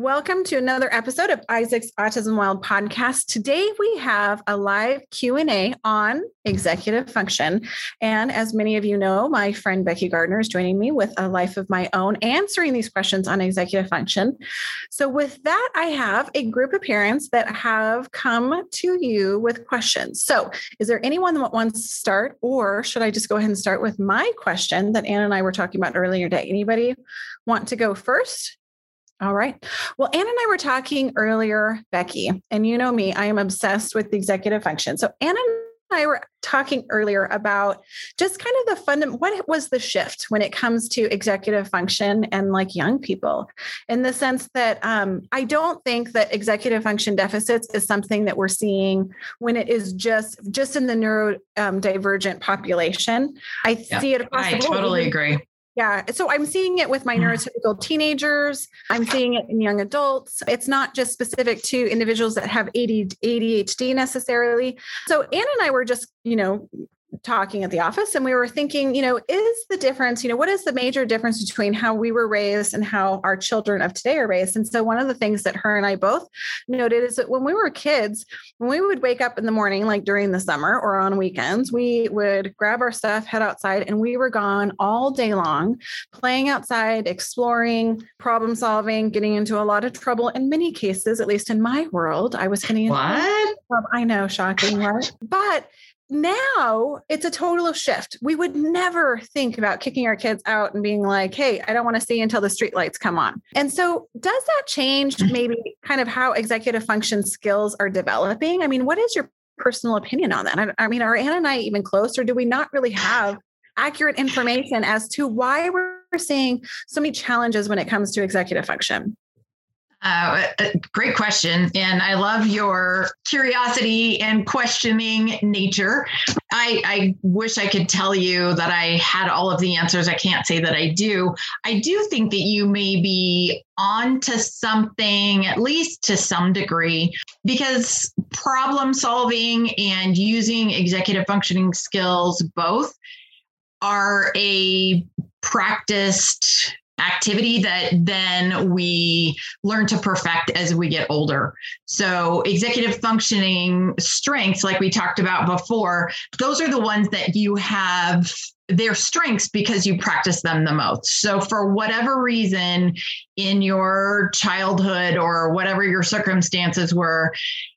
Welcome to another episode of Isaac's Autism Wild podcast. Today we have a live Q&A on executive function. And as many of you know, my friend Becky Gardner is joining me with a life of my own answering these questions on executive function. So with that, I have a group of parents that have come to you with questions. So is there anyone that wants to start or should I just go ahead and start with my question that Ann and I were talking about earlier today? Anybody want to go first? All right. Well, Ann and I were talking earlier, Becky, and you know me, I am obsessed with the executive function. So, Ann and I were talking earlier about just kind of the fund. What was the shift when it comes to executive function and like young people, in the sense that um, I don't think that executive function deficits is something that we're seeing when it is just just in the neurodivergent um, population. I yeah, see it across I the board. totally agree. Yeah. So I'm seeing it with my mm-hmm. neurotypical teenagers. I'm seeing it in young adults. It's not just specific to individuals that have ADHD necessarily. So Anne and I were just, you know, talking at the office and we were thinking, you know, is the difference, you know, what is the major difference between how we were raised and how our children of today are raised? And so one of the things that her and I both noted is that when we were kids, when we would wake up in the morning, like during the summer or on weekends, we would grab our stuff, head outside, and we were gone all day long, playing outside, exploring, problem solving, getting into a lot of trouble. In many cases, at least in my world, I was getting into what? I know, shocking, right? But now it's a total shift. We would never think about kicking our kids out and being like, hey, I don't want to see until the streetlights come on. And so, does that change mm-hmm. maybe kind of how executive function skills are developing? I mean, what is your personal opinion on that? I, I mean, are Anna and I even close, or do we not really have accurate information as to why we're seeing so many challenges when it comes to executive function? Uh, great question. And I love your curiosity and questioning nature. I, I wish I could tell you that I had all of the answers. I can't say that I do. I do think that you may be on to something, at least to some degree, because problem solving and using executive functioning skills both are a practiced activity that then we learn to perfect as we get older. So, executive functioning strengths, like we talked about before, those are the ones that you have their strengths because you practice them the most. So, for whatever reason in your childhood or whatever your circumstances were,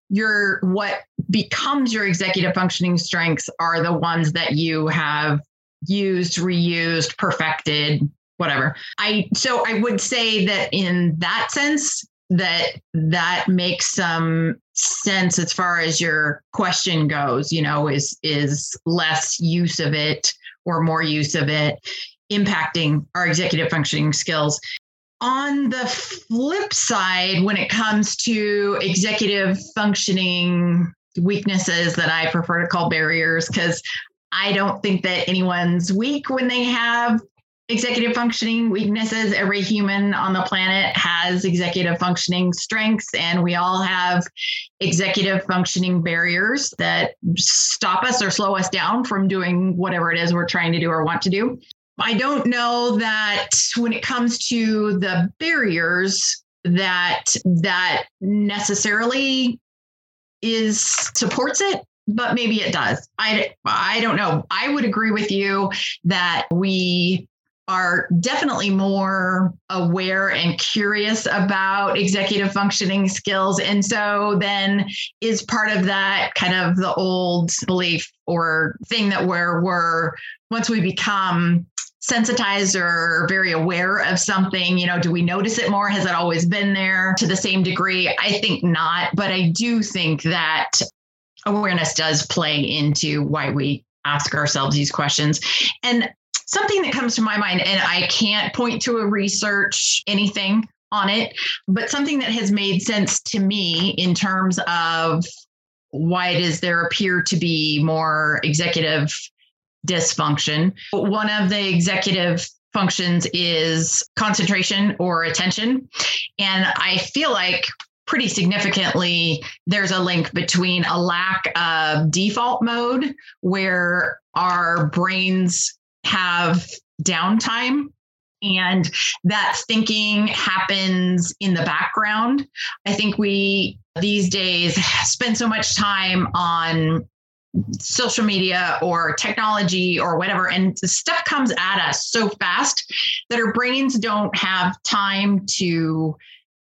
your what becomes your executive functioning strengths are the ones that you have used, reused, perfected, whatever. I so I would say that in that sense that that makes some sense as far as your question goes, you know, is is less use of it or more use of it impacting our executive functioning skills. On the flip side, when it comes to executive functioning weaknesses that I prefer to call barriers, because I don't think that anyone's weak when they have executive functioning weaknesses. Every human on the planet has executive functioning strengths, and we all have executive functioning barriers that stop us or slow us down from doing whatever it is we're trying to do or want to do. I don't know that when it comes to the barriers that that necessarily is supports it but maybe it does. I I don't know. I would agree with you that we are definitely more aware and curious about executive functioning skills. And so then is part of that kind of the old belief or thing that where we're once we become sensitized or very aware of something you know do we notice it more? Has it always been there? To the same degree i think not but i do think that awareness does play into why we ask ourselves these questions. And something that comes to my mind, and I can't point to a research anything on it, but something that has made sense to me in terms of why does there appear to be more executive dysfunction. One of the executive functions is concentration or attention. And I feel like pretty significantly there's a link between a lack of default mode where our brains have downtime and that thinking happens in the background. I think we these days spend so much time on social media or technology or whatever and stuff comes at us so fast that our brains don't have time to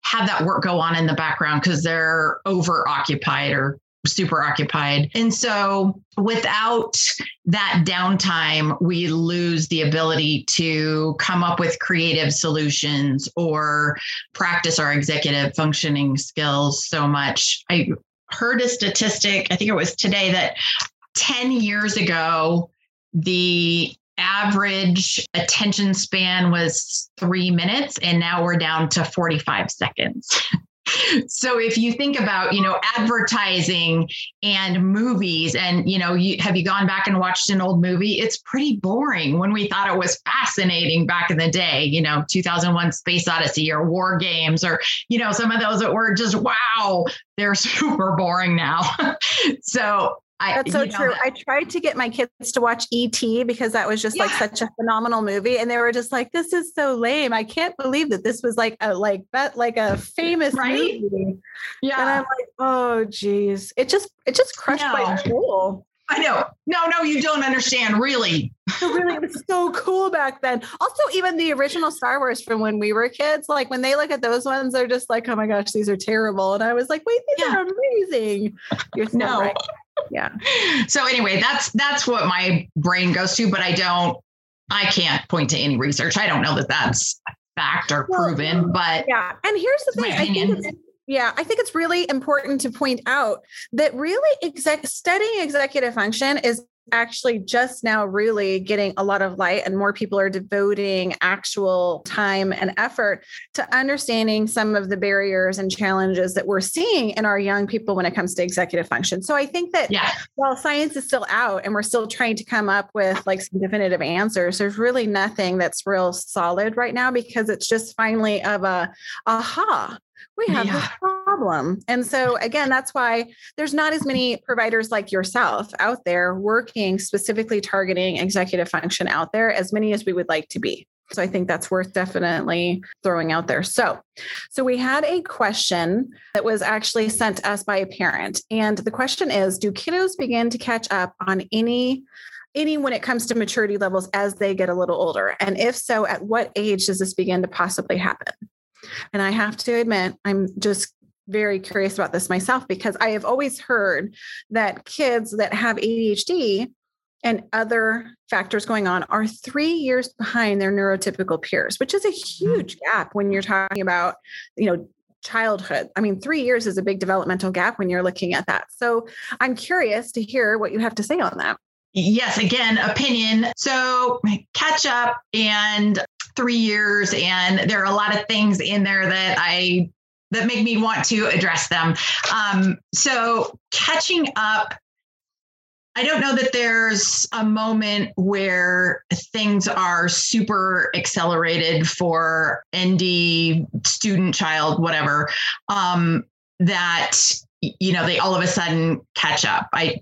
have that work go on in the background because they're over occupied or super occupied. And so without that downtime, we lose the ability to come up with creative solutions or practice our executive functioning skills so much. I heard a statistic, I think it was today, that 10 years ago, the average attention span was three minutes, and now we're down to 45 seconds. So if you think about you know advertising and movies and you know you have you gone back and watched an old movie? It's pretty boring. When we thought it was fascinating back in the day you know 2001 space odyssey or war games or you know some of those that were just wow they're super boring now. So I, That's so true. That. I tried to get my kids to watch ET because that was just yeah. like such a phenomenal movie, and they were just like, "This is so lame. I can't believe that this was like a like that like a famous right? movie." Yeah, and I'm like, "Oh, geez, it just it just crushed no. my soul." I know. No, no, you don't understand. Really. really, it was so cool back then. Also, even the original Star Wars from when we were kids, like when they look at those ones, they're just like, oh my gosh, these are terrible. And I was like, wait, these yeah. are amazing. You're so no. right yeah. So anyway that's that's what my brain goes to but i don't i can't point to any research. I don't know that that's fact or well, proven but yeah. And here's the thing i think it's yeah, I think it's really important to point out that really exec- studying executive function is actually just now really getting a lot of light and more people are devoting actual time and effort to understanding some of the barriers and challenges that we're seeing in our young people when it comes to executive function. So I think that yeah. while science is still out and we're still trying to come up with like some definitive answers, there's really nothing that's real solid right now because it's just finally of a aha we have yeah. this problem. And so, again, that's why there's not as many providers like yourself out there working specifically targeting executive function out there, as many as we would like to be. So I think that's worth definitely throwing out there. So, so we had a question that was actually sent us by a parent, and the question is: Do kiddos begin to catch up on any any when it comes to maturity levels as they get a little older? And if so, at what age does this begin to possibly happen? And I have to admit, I'm just very curious about this myself because I have always heard that kids that have ADHD and other factors going on are three years behind their neurotypical peers, which is a mm-hmm. huge gap when you're talking about, you know, childhood. I mean, three years is a big developmental gap when you're looking at that. So I'm curious to hear what you have to say on that. Yes, again, opinion. So catch up and three years, and there are a lot of things in there that I that make me want to address them. Um, so catching up. I don't know that there's a moment where things are super accelerated for ND student, child, whatever. Um, that you know they all of a sudden catch up. I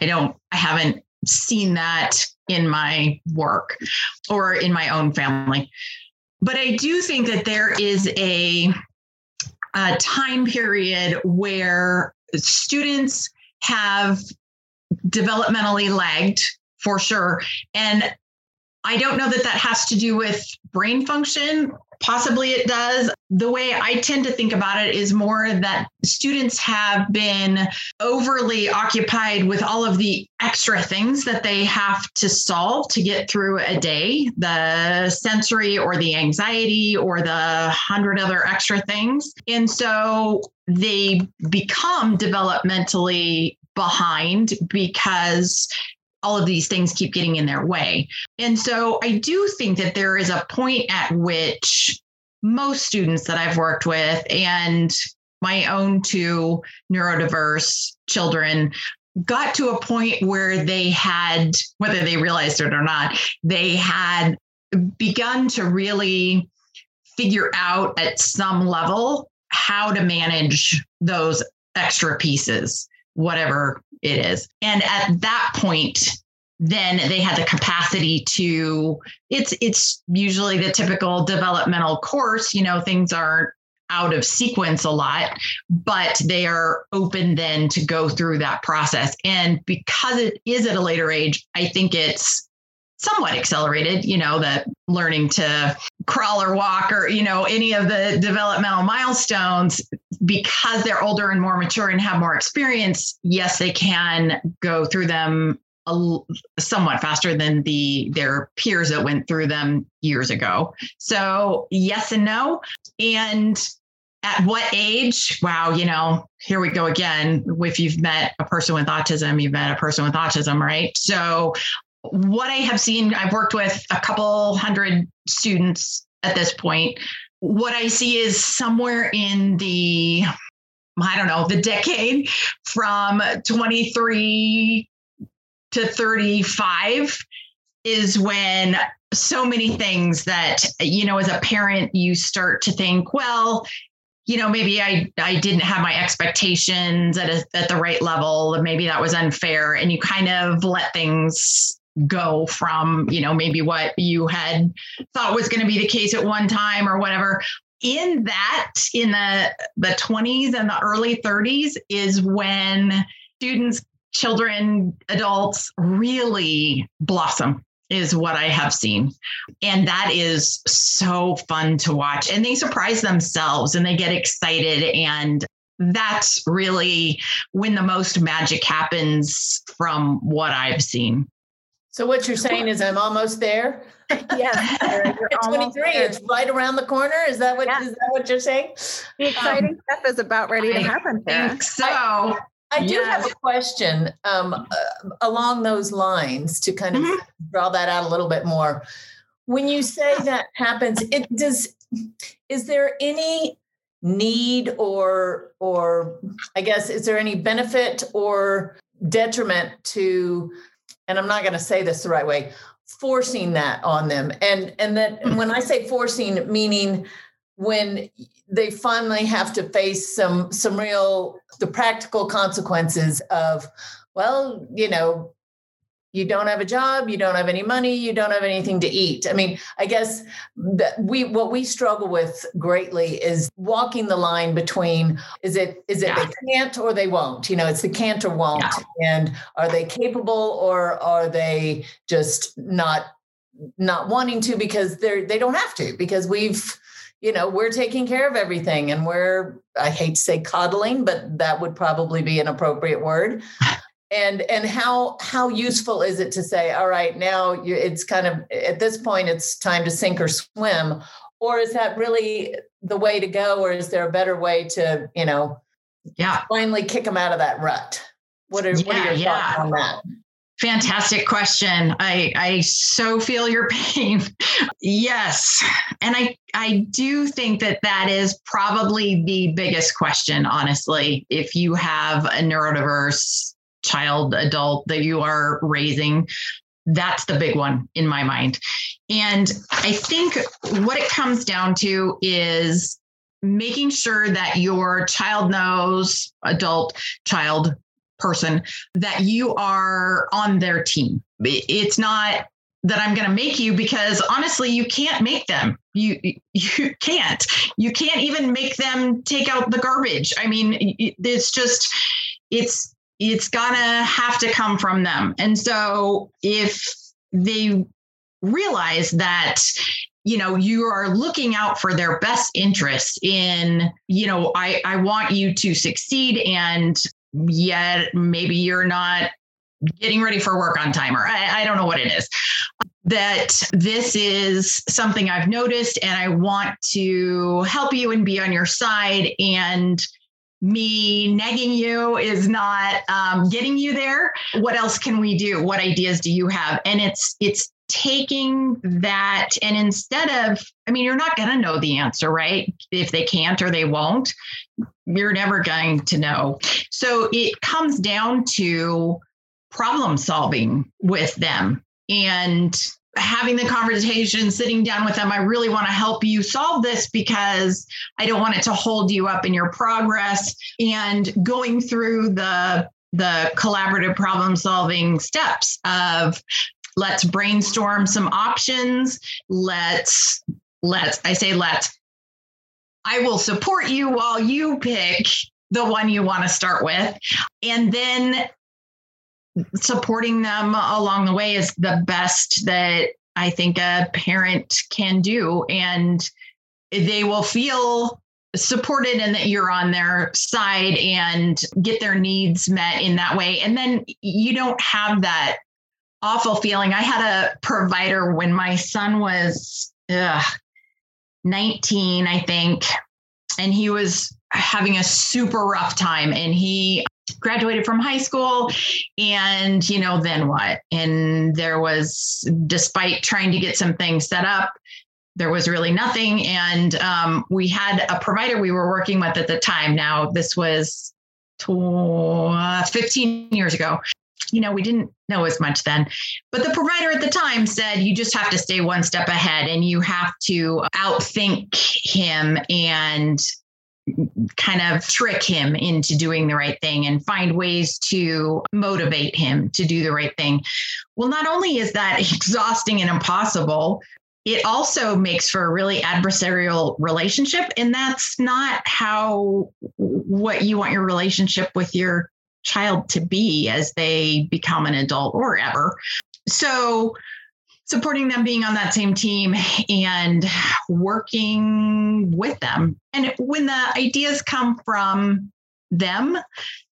I don't I haven't seen that in my work or in my own family. But I do think that there is a, a time period where students have developmentally lagged for sure. And I don't know that that has to do with brain function Possibly it does. The way I tend to think about it is more that students have been overly occupied with all of the extra things that they have to solve to get through a day the sensory or the anxiety or the hundred other extra things. And so they become developmentally behind because all of these things keep getting in their way. And so I do think that there is a point at which most students that I've worked with and my own two neurodiverse children got to a point where they had, whether they realized it or not, they had begun to really figure out at some level how to manage those extra pieces, whatever it is. And at that point, then they had the capacity to it's it's usually the typical developmental course you know things aren't out of sequence a lot but they are open then to go through that process and because it is at a later age i think it's somewhat accelerated you know the learning to crawl or walk or you know any of the developmental milestones because they're older and more mature and have more experience yes they can go through them a, somewhat faster than the their peers that went through them years ago. So yes and no. And at what age? Wow, you know, here we go again. If you've met a person with autism, you've met a person with autism, right? So what I have seen, I've worked with a couple hundred students at this point. What I see is somewhere in the I don't know, the decade from 23 to 35 is when so many things that you know as a parent you start to think well you know maybe i i didn't have my expectations at a, at the right level maybe that was unfair and you kind of let things go from you know maybe what you had thought was going to be the case at one time or whatever in that in the the 20s and the early 30s is when students children, adults really blossom is what I have seen. And that is so fun to watch. And they surprise themselves and they get excited. And that's really when the most magic happens from what I've seen. So what you're saying is I'm almost there. yes, you're 23. It's right around the corner. Is that what yeah. is that what you're saying? The exciting um, stuff is about ready to happen. Think so. I, I do yes. have a question um, uh, along those lines to kind of mm-hmm. draw that out a little bit more. When you say that happens, it does. Is there any need or or I guess is there any benefit or detriment to? And I'm not going to say this the right way. Forcing that on them, and and that mm. when I say forcing, meaning when they finally have to face some some real the practical consequences of well you know you don't have a job you don't have any money you don't have anything to eat i mean i guess that we what we struggle with greatly is walking the line between is it is it yeah. they can't or they won't you know it's the can't or won't yeah. and are they capable or are they just not not wanting to because they're they don't have to because we've you know, we're taking care of everything and we're, I hate to say coddling, but that would probably be an appropriate word. And and how how useful is it to say, all right, now you, it's kind of at this point it's time to sink or swim, or is that really the way to go, or is there a better way to you know, yeah, finally kick them out of that rut? What are, yeah, what are your yeah. thoughts on that? Fantastic question. I I so feel your pain. yes. And I I do think that that is probably the biggest question honestly. If you have a neurodiverse child adult that you are raising, that's the big one in my mind. And I think what it comes down to is making sure that your child knows, adult, child person that you are on their team. It's not that I'm going to make you because honestly you can't make them. You you can't. You can't even make them take out the garbage. I mean it's just it's it's to have to come from them. And so if they realize that you know you are looking out for their best interests in you know i i want you to succeed and yet maybe you're not getting ready for work on time or I, I, don't know what it is that this is something i've noticed and i want to help you and be on your side and me nagging you is not um, getting you there what else can we do what ideas do you have and it's it's taking that and instead of, I mean, you're not going to know the answer, right? If they can't or they won't, you're never going to know. So it comes down to problem solving with them and having the conversation, sitting down with them. I really want to help you solve this because I don't want it to hold you up in your progress and going through the the collaborative problem solving steps of let's brainstorm some options let's let's i say let's i will support you while you pick the one you want to start with and then supporting them along the way is the best that i think a parent can do and they will feel supported and that you're on their side and get their needs met in that way. And then you don't have that awful feeling. I had a provider when my son was ugh, 19, I think, and he was having a super rough time and he graduated from high school and you know then what and there was despite trying to get some things set up there was really nothing. And um, we had a provider we were working with at the time. Now, this was 15 years ago. You know, we didn't know as much then. But the provider at the time said you just have to stay one step ahead and you have to outthink him and kind of trick him into doing the right thing and find ways to motivate him to do the right thing. Well, not only is that exhausting and impossible, it also makes for a really adversarial relationship. And that's not how what you want your relationship with your child to be as they become an adult or ever. So, supporting them being on that same team and working with them. And when the ideas come from them,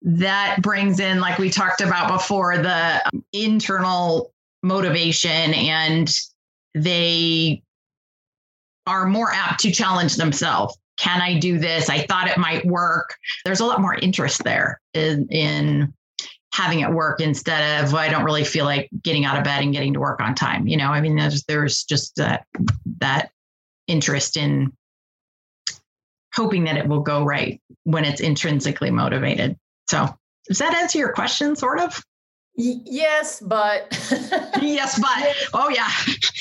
that brings in, like we talked about before, the internal motivation and they are more apt to challenge themselves. Can I do this? I thought it might work. There's a lot more interest there in, in having it work instead of well, I don't really feel like getting out of bed and getting to work on time. You know, I mean, there's there's just that that interest in hoping that it will go right when it's intrinsically motivated. So does that answer your question, sort of? Yes, but yes, but oh yeah,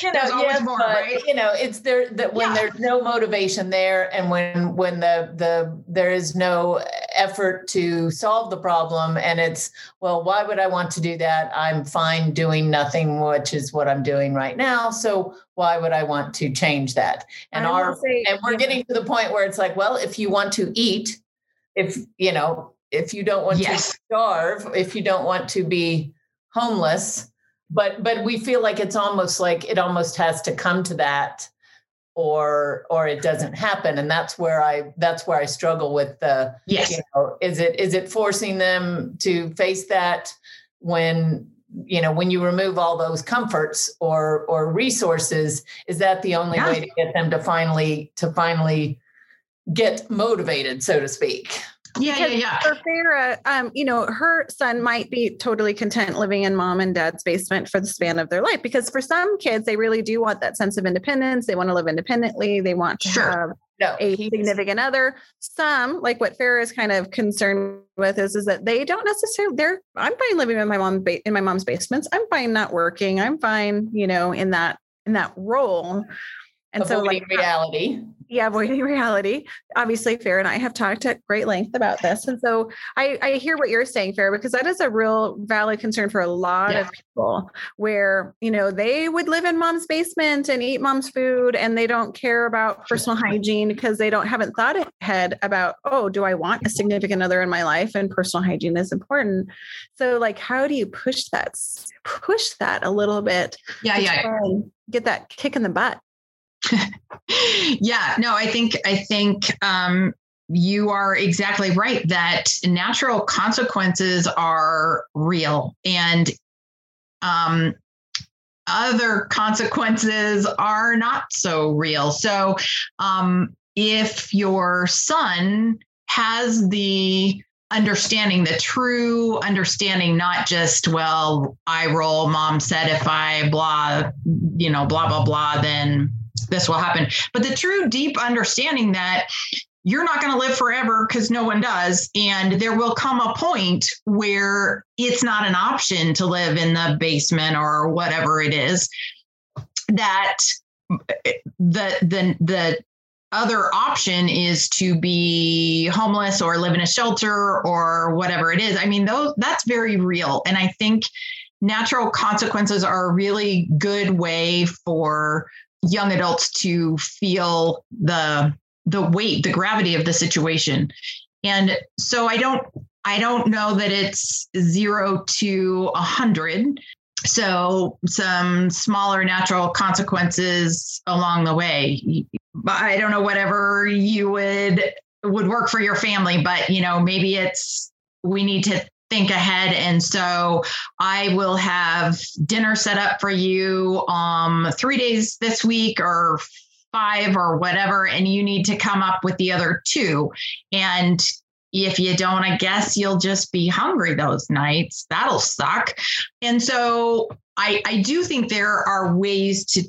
you know, yes, more, but right? you know, it's there that when yeah. there's no motivation there, and when when the the there is no effort to solve the problem, and it's well, why would I want to do that? I'm fine doing nothing, which is what I'm doing right now. So why would I want to change that? And our say, and we're yeah. getting to the point where it's like, well, if you want to eat, if you know if you don't want yes. to starve, if you don't want to be homeless, but but we feel like it's almost like it almost has to come to that or or it doesn't happen and that's where i that's where i struggle with the yes you know, is it is it forcing them to face that when you know when you remove all those comforts or or resources is that the only yeah. way to get them to finally to finally get motivated so to speak yeah, yeah, yeah. For Farah, um, you know, her son might be totally content living in mom and dad's basement for the span of their life because for some kids, they really do want that sense of independence. They want to live independently. They want to sure. have no, a significant other. Some, like what Farah is kind of concerned with, is is that they don't necessarily. They're. I'm fine living in my mom in my mom's basements. I'm fine not working. I'm fine, you know, in that in that role. And Avoiding so, like reality yeah, avoiding reality. Obviously, Farah and I have talked at great length about this. And so I, I hear what you're saying, Farah because that is a real valid concern for a lot yeah. of people where, you know, they would live in mom's basement and eat mom's food and they don't care about personal hygiene because they don't haven't thought ahead about, oh, do I want a significant other in my life? And personal hygiene is important. So like how do you push that push that a little bit? Yeah, yeah. Get that kick in the butt. yeah, no, I think I think um, you are exactly right that natural consequences are real and um, other consequences are not so real. So um, if your son has the understanding the true understanding not just well i roll mom said if i blah you know blah blah blah then this will happen but the true deep understanding that you're not going to live forever because no one does and there will come a point where it's not an option to live in the basement or whatever it is that the the the other option is to be homeless or live in a shelter or whatever it is. I mean, those that's very real. And I think natural consequences are a really good way for young adults to feel the the weight, the gravity of the situation. And so I don't I don't know that it's zero to a hundred. So some smaller natural consequences along the way I don't know whatever you would would work for your family, but you know, maybe it's we need to think ahead and so I will have dinner set up for you um 3 days this week or 5 or whatever and you need to come up with the other two and if you don't, I guess you'll just be hungry those nights. That'll suck. And so I, I do think there are ways to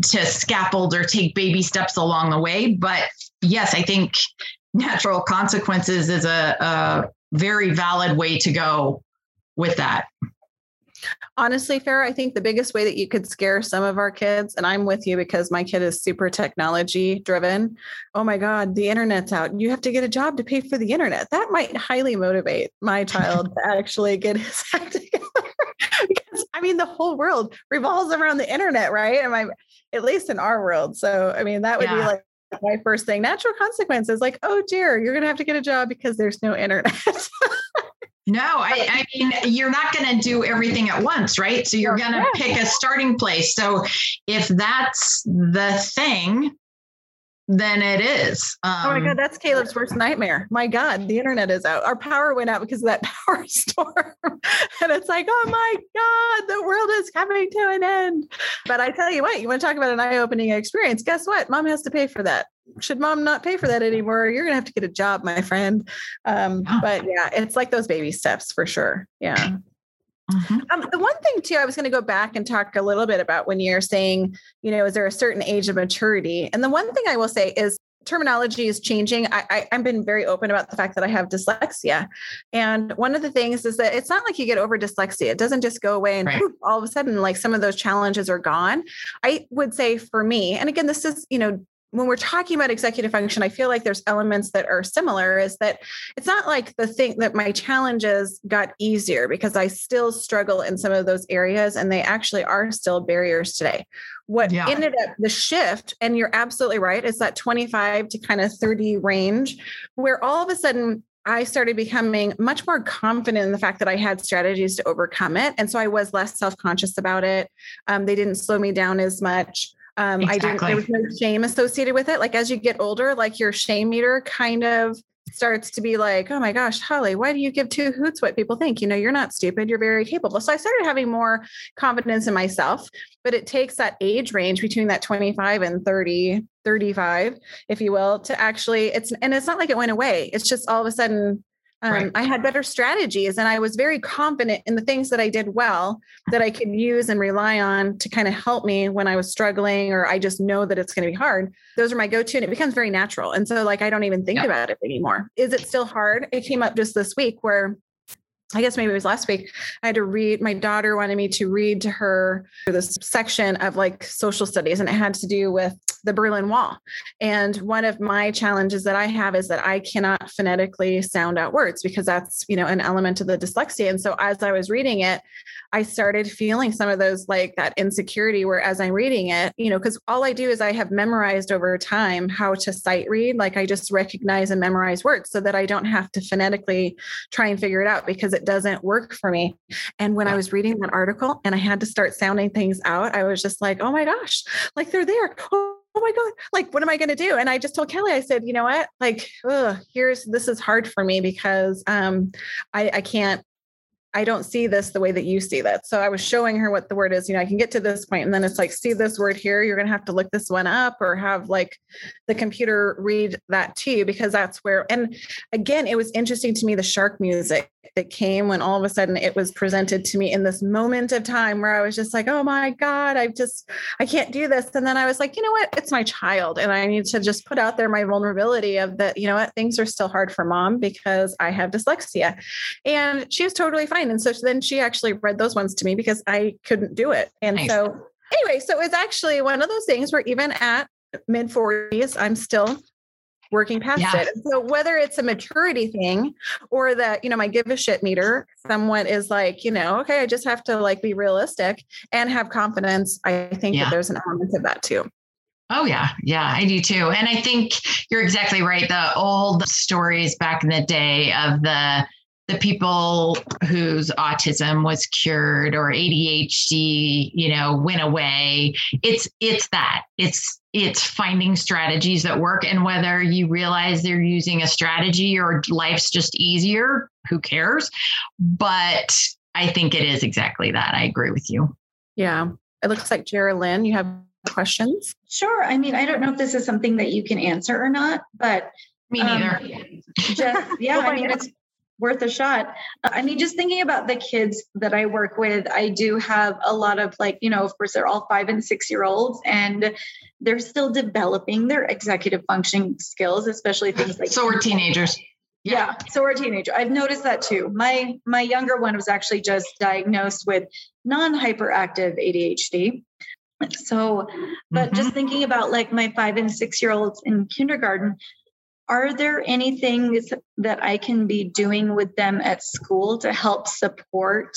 to scaffold or take baby steps along the way. But yes, I think natural consequences is a, a very valid way to go with that. Honestly, Farah, I think the biggest way that you could scare some of our kids, and I'm with you because my kid is super technology driven. Oh my God, the internet's out. You have to get a job to pay for the internet. That might highly motivate my child to actually get his act together. because I mean, the whole world revolves around the internet, right? And my at least in our world. So, I mean, that would yeah. be like my first thing. Natural consequences, like, oh dear, you're going to have to get a job because there's no internet. no, I, I, mean, you're not going to do everything at once, right? So you're going to pick a starting place. So if that's the thing, then it is. Um, oh my God, um, that's Caleb's worst nightmare. My God, the internet is out. Our power went out because of that power storm. and it's like, oh my God, the world is coming to an end. But I tell you what, you want to talk about an eye opening experience. Guess what? Mom has to pay for that. Should mom not pay for that anymore? You're going to have to get a job, my friend. Um, but yeah, it's like those baby steps for sure. Yeah. Mm-hmm. Um, the one thing too, I was going to go back and talk a little bit about when you're saying, you know, is there a certain age of maturity? And the one thing I will say is terminology is changing. I, I, have been very open about the fact that I have dyslexia. And one of the things is that it's not like you get over dyslexia. It doesn't just go away and right. whoop, all of a sudden, like some of those challenges are gone. I would say for me, and again, this is, you know, when we're talking about executive function, I feel like there's elements that are similar. Is that it's not like the thing that my challenges got easier because I still struggle in some of those areas and they actually are still barriers today. What yeah. ended up the shift, and you're absolutely right, is that 25 to kind of 30 range where all of a sudden I started becoming much more confident in the fact that I had strategies to overcome it. And so I was less self conscious about it. Um, they didn't slow me down as much. Um, exactly. I didn't, there was no shame associated with it. Like as you get older, like your shame meter kind of starts to be like, oh my gosh, Holly, why do you give two hoots what people think? You know, you're not stupid, you're very capable. So I started having more confidence in myself, but it takes that age range between that 25 and 30, 35, if you will, to actually it's and it's not like it went away. It's just all of a sudden um, right. I had better strategies and I was very confident in the things that I did well that I could use and rely on to kind of help me when I was struggling or I just know that it's going to be hard. Those are my go to and it becomes very natural. And so, like, I don't even think about it anymore. Is it still hard? It came up just this week where I guess maybe it was last week. I had to read, my daughter wanted me to read to her this section of like social studies, and it had to do with the Berlin Wall. And one of my challenges that I have is that I cannot phonetically sound out words because that's, you know, an element of the dyslexia. And so as I was reading it, I started feeling some of those like that insecurity where as I'm reading it, you know, because all I do is I have memorized over time how to sight read. Like I just recognize and memorize words so that I don't have to phonetically try and figure it out because it doesn't work for me. And when I was reading that article and I had to start sounding things out, I was just like, oh my gosh, like they're there. Oh, oh my god like what am i going to do and i just told kelly i said you know what like ugh, here's this is hard for me because um i i can't I don't see this the way that you see that. So I was showing her what the word is. You know, I can get to this point and then it's like, see this word here. You're going to have to look this one up or have like the computer read that to you because that's where. And again, it was interesting to me the shark music that came when all of a sudden it was presented to me in this moment of time where I was just like, oh my God, I just, I can't do this. And then I was like, you know what? It's my child. And I need to just put out there my vulnerability of that, you know what? Things are still hard for mom because I have dyslexia. And she was totally fine. And so then she actually read those ones to me because I couldn't do it. And nice. so, anyway, so it's actually one of those things where even at mid 40s, I'm still working past yeah. it. So whether it's a maturity thing or that, you know, my give a shit meter, someone is like, you know, okay, I just have to like be realistic and have confidence. I think yeah. that there's an element of that too. Oh yeah, yeah, I do too. And I think you're exactly right. The old stories back in the day of the the people whose autism was cured or ADHD, you know, went away. It's it's that. It's it's finding strategies that work and whether you realize they're using a strategy or life's just easier, who cares? But I think it is exactly that. I agree with you. Yeah. It looks like Geraldine, you have questions? Sure. I mean, I don't know if this is something that you can answer or not, but me neither. Um, just, yeah, I mean, it's worth a shot. I mean, just thinking about the kids that I work with, I do have a lot of like, you know, of course, they're all five and six year olds and they're still developing their executive functioning skills, especially things like. So we're teenagers. Yeah. yeah. So we're a teenager. I've noticed that too. My my younger one was actually just diagnosed with non-hyperactive ADHD. So, but mm-hmm. just thinking about like my five and six year olds in kindergarten, are there any things that I can be doing with them at school to help support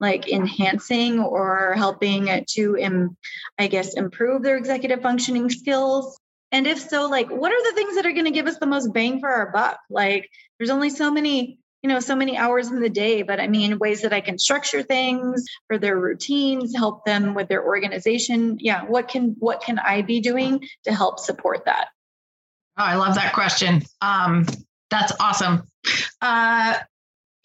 like enhancing or helping to I guess improve their executive functioning skills? And if so, like what are the things that are going to give us the most bang for our buck? Like there's only so many you know so many hours in the day but i mean ways that i can structure things for their routines help them with their organization yeah what can what can i be doing to help support that Oh, I love that question. Um, that's awesome. Uh,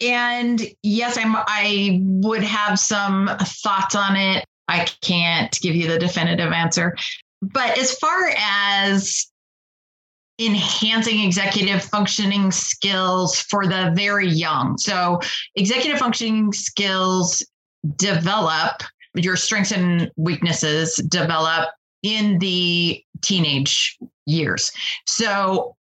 and yes, I'm. I would have some thoughts on it. I can't give you the definitive answer, but as far as enhancing executive functioning skills for the very young, so executive functioning skills develop your strengths and weaknesses develop in the teenage years. So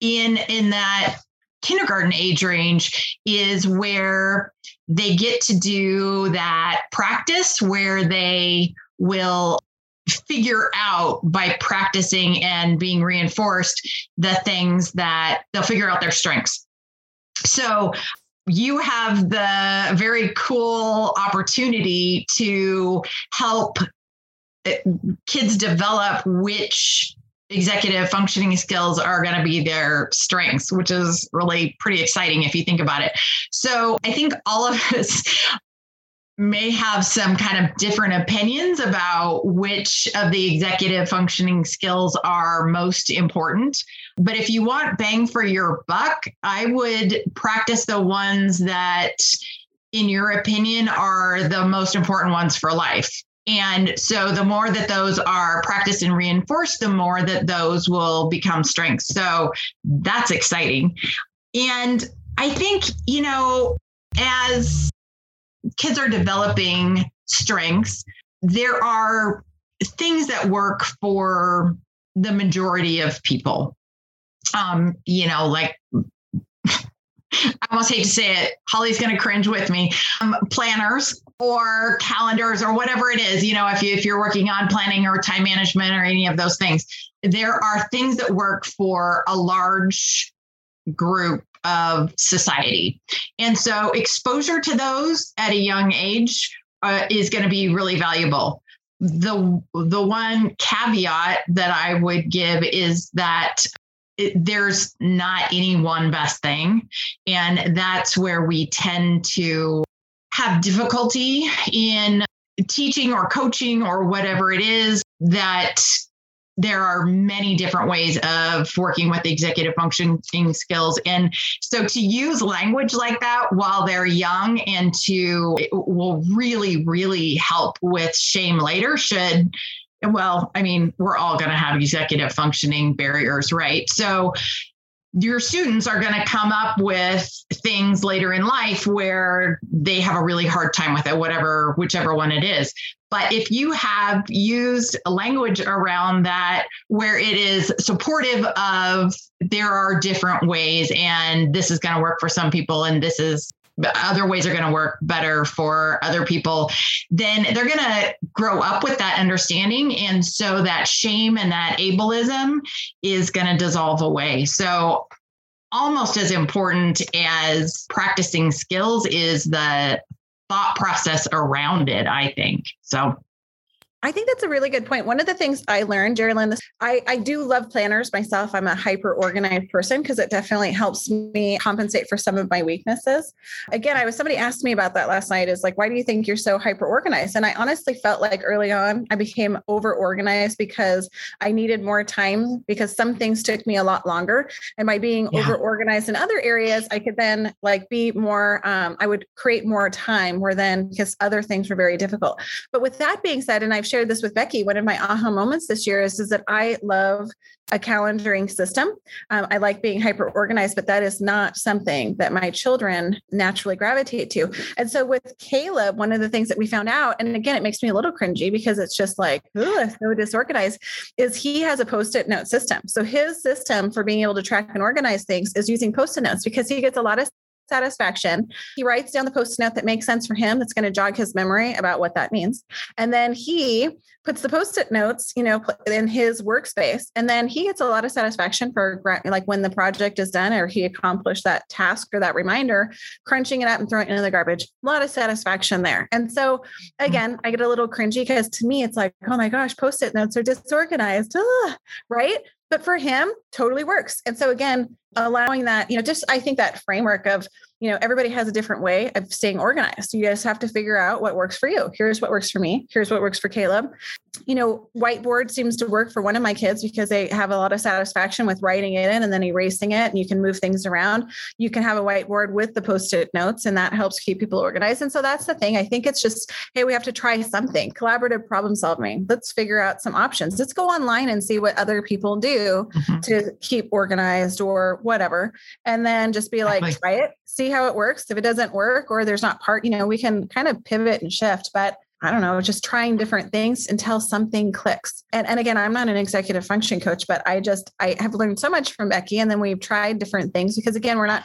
in in that kindergarten age range is where they get to do that practice where they will figure out by practicing and being reinforced the things that they'll figure out their strengths. So you have the very cool opportunity to help uh, kids develop which executive functioning skills are going to be their strengths, which is really pretty exciting if you think about it. So I think all of us may have some kind of different opinions about which of the executive functioning skills are most important. But if you want bang for your buck, I would practice the ones that, in your opinion, are the most important ones for life. And so the more that those are practiced and reinforced, the more that those will become strengths. So that's exciting. And I think, you know, as kids are developing strengths, there are things that work for the majority of people. Um, you know, like I almost hate to say it. Holly's going to cringe with me. Um, planners or calendars or whatever it is. You know, if you if you're working on planning or time management or any of those things, there are things that work for a large group of society, and so exposure to those at a young age uh, is going to be really valuable. The the one caveat that I would give is that it, there's not any one best thing. And that's where we tend to have difficulty in teaching or coaching or whatever it is that there are many different ways of working with executive functioning skills. And so to use language like that while they're young and to will really, really help with shame later should well, I mean, we're all going to have executive functioning barriers, right? So your students are going to come up with things later in life where they have a really hard time with it whatever whichever one it is. But if you have used language around that where it is supportive of there are different ways and this is going to work for some people and this is other ways are going to work better for other people, then they're going to grow up with that understanding. And so that shame and that ableism is going to dissolve away. So, almost as important as practicing skills is the thought process around it, I think. So, I think that's a really good point. One of the things I learned, Geraldine, I, I do love planners myself. I'm a hyper organized person because it definitely helps me compensate for some of my weaknesses. Again, I was somebody asked me about that last night is like, why do you think you're so hyper organized? And I honestly felt like early on I became over organized because I needed more time because some things took me a lot longer. And by being yeah. over organized in other areas, I could then like be more, um, I would create more time where then because other things were very difficult. But with that being said, and I've shared this with Becky. One of my aha moments this year is, is that I love a calendaring system. Um, I like being hyper organized, but that is not something that my children naturally gravitate to. And so with Caleb, one of the things that we found out, and again, it makes me a little cringy because it's just like, ugh, so disorganized, is he has a post it note system. So his system for being able to track and organize things is using post it notes because he gets a lot of satisfaction. He writes down the post note that makes sense for him, that's going to jog his memory about what that means. And then he puts the post it notes, you know, in his workspace. And then he gets a lot of satisfaction for like when the project is done or he accomplished that task or that reminder, crunching it up and throwing it in the garbage. A lot of satisfaction there. And so, again, I get a little cringy because to me, it's like, oh my gosh, post it notes are disorganized, right? But for him, totally works. And so, again, allowing that, you know, just I think that framework of, you know, everybody has a different way of staying organized. You just have to figure out what works for you. Here's what works for me. Here's what works for Caleb. You know, whiteboard seems to work for one of my kids because they have a lot of satisfaction with writing it in and then erasing it. And you can move things around. You can have a whiteboard with the post it notes, and that helps keep people organized. And so that's the thing. I think it's just, hey, we have to try something collaborative problem solving. Let's figure out some options. Let's go online and see what other people do mm-hmm. to keep organized or whatever. And then just be like, try it, see how it works. If it doesn't work or there's not part, you know, we can kind of pivot and shift. But I don't know, just trying different things until something clicks. And, and again, I'm not an executive function coach, but I just, I have learned so much from Becky. And then we've tried different things because again, we're not,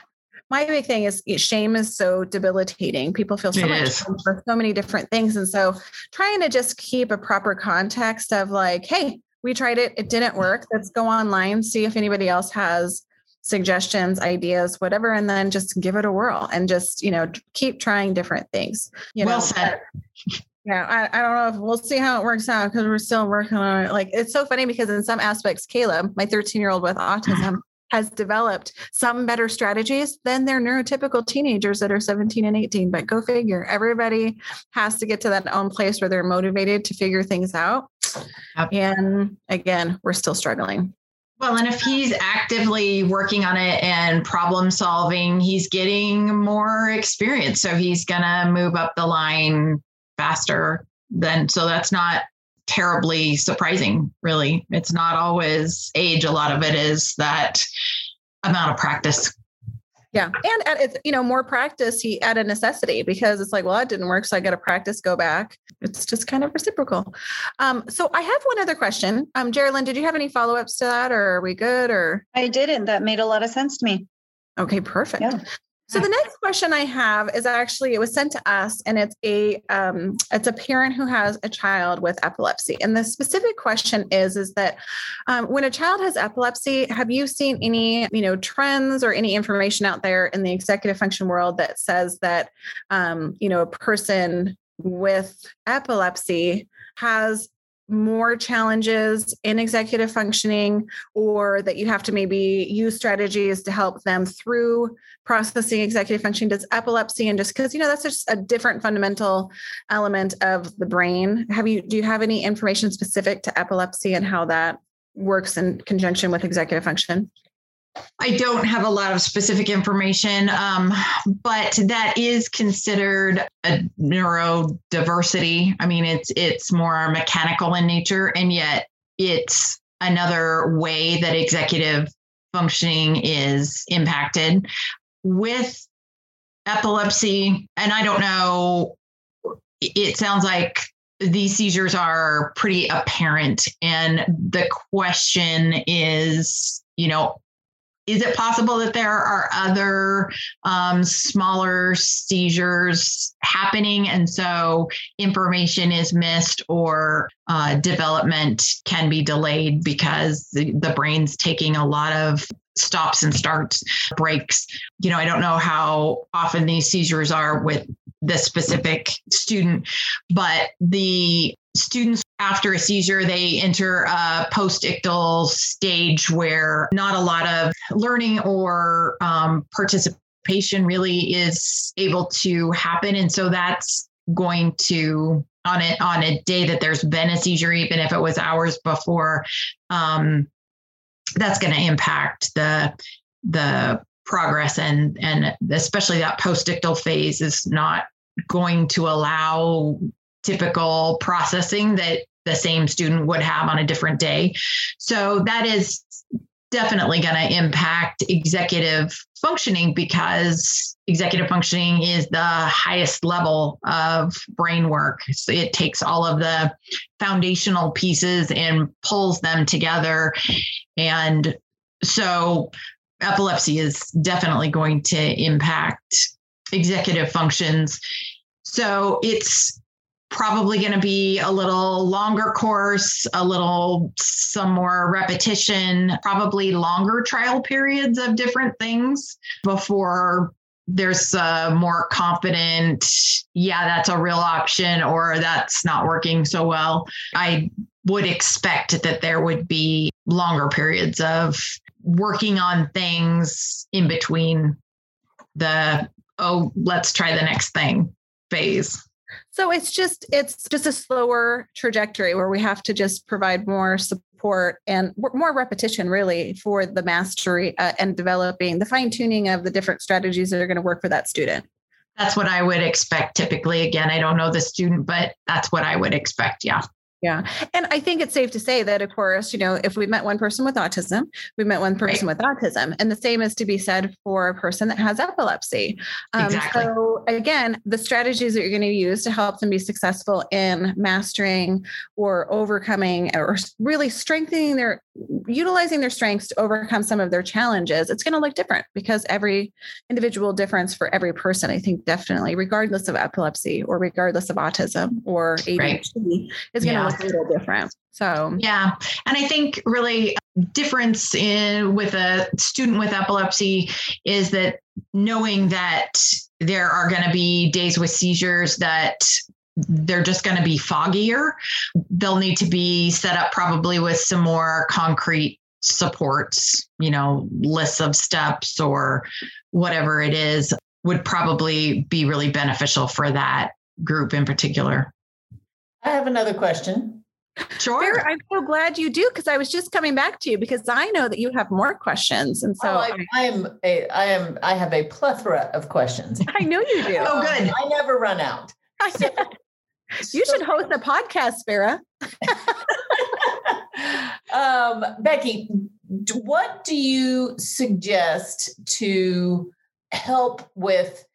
my big thing is shame is so debilitating. People feel so it much for so many different things. And so trying to just keep a proper context of like, hey, we tried it, it didn't work. Let's go online, see if anybody else has suggestions, ideas, whatever, and then just give it a whirl and just, you know, keep trying different things. You well know, said. Yeah, I, I don't know if we'll see how it works out because we're still working on it. Like it's so funny because in some aspects, Caleb, my 13 year old with autism, has developed some better strategies than their neurotypical teenagers that are 17 and 18. But go figure, everybody has to get to that own place where they're motivated to figure things out. Yep. And again, we're still struggling. Well, and if he's actively working on it and problem solving, he's getting more experience. So he's going to move up the line faster. Then, so that's not terribly surprising, really. It's not always age. A lot of it is that amount of practice. Yeah. And at it's, you know, more practice he at a necessity because it's like, well, that didn't work. So I got to practice, go back. It's just kind of reciprocal. Um, so I have one other question. Um, Geraldine, did you have any follow-ups to that or are we good or I didn't. That made a lot of sense to me. Okay, perfect. Yeah. So the next question I have is actually it was sent to us, and it's a um, it's a parent who has a child with epilepsy. And the specific question is is that um, when a child has epilepsy, have you seen any you know trends or any information out there in the executive function world that says that um, you know a person with epilepsy has more challenges in executive functioning or that you have to maybe use strategies to help them through processing executive functioning does epilepsy and just because you know that's just a different fundamental element of the brain have you do you have any information specific to epilepsy and how that works in conjunction with executive function? I don't have a lot of specific information, um, but that is considered a neurodiversity. I mean, it's it's more mechanical in nature, and yet it's another way that executive functioning is impacted with epilepsy. And I don't know. It sounds like these seizures are pretty apparent, and the question is, you know, is it possible that there are other um, smaller seizures happening? And so information is missed or uh, development can be delayed because the, the brain's taking a lot of stops and starts breaks you know i don't know how often these seizures are with this specific student but the students after a seizure, they enter a post-ictal stage where not a lot of learning or um, participation really is able to happen. And so that's going to on it on a day that there's been a seizure, even if it was hours before, um, that's going to impact the the progress and and especially that post-ictal phase is not going to allow typical processing that the same student would have on a different day. So that is definitely going to impact executive functioning because executive functioning is the highest level of brain work. So it takes all of the foundational pieces and pulls them together. And so epilepsy is definitely going to impact executive functions. So it's probably going to be a little longer course, a little some more repetition, probably longer trial periods of different things before there's a more confident, yeah, that's a real option or that's not working so well. I would expect that there would be longer periods of working on things in between the, oh, let's try the next thing phase. So it's just it's just a slower trajectory where we have to just provide more support and more repetition really for the mastery uh, and developing the fine tuning of the different strategies that are going to work for that student. That's what I would expect typically. Again, I don't know the student, but that's what I would expect. Yeah. Yeah. And I think it's safe to say that, of course, you know, if we met one person with autism, we met one person right. with autism. And the same is to be said for a person that has epilepsy. Um, exactly. So, again, the strategies that you're going to use to help them be successful in mastering or overcoming or really strengthening their, utilizing their strengths to overcome some of their challenges, it's going to look different because every individual difference for every person, I think, definitely, regardless of epilepsy or regardless of autism or ADHD, right. is going to look a little different. So yeah, and I think really uh, difference in with a student with epilepsy is that knowing that there are going to be days with seizures that they're just going to be foggier. They'll need to be set up probably with some more concrete supports, you know, lists of steps or whatever it is would probably be really beneficial for that group in particular. I have another question. Sure. I'm so glad you do because I was just coming back to you because I know that you have more questions, and so oh, I, I, am a I am I have a plethora of questions. I know you do. oh, good. I never run out. So, you should host a podcast, Farah. um, Becky, what do you suggest to help with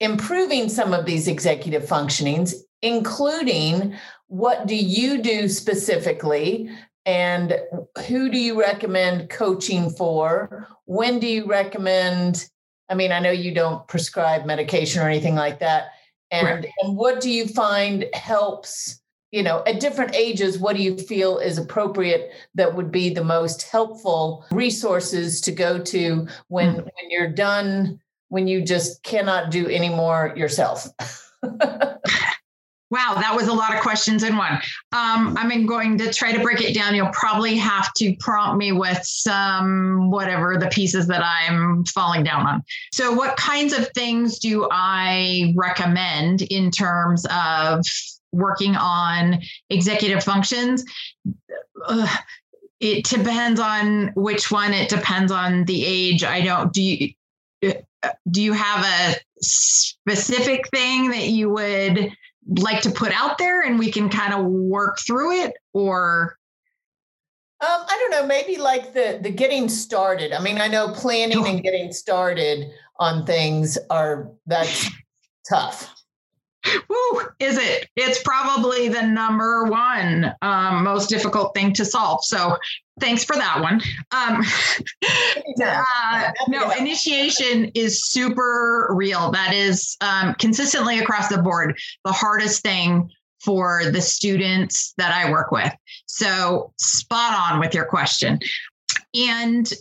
improving some of these executive functionings including what do you do specifically and who do you recommend coaching for when do you recommend i mean i know you don't prescribe medication or anything like that and right. and what do you find helps you know at different ages what do you feel is appropriate that would be the most helpful resources to go to when mm-hmm. when you're done when you just cannot do any more yourself Wow, that was a lot of questions in one. Um, I'm going to try to break it down. You'll probably have to prompt me with some whatever the pieces that I'm falling down on. So, what kinds of things do I recommend in terms of working on executive functions? it depends on which one. It depends on the age. I don't do you do you have a specific thing that you would like to put out there and we can kind of work through it or um, I don't know, maybe like the the getting started. I mean, I know planning and getting started on things are that's tough. Woo, is it? It's probably the number one um, most difficult thing to solve. So thanks for that one. Um, uh, no, initiation is super real. That is um, consistently across the board the hardest thing for the students that I work with. So spot on with your question. And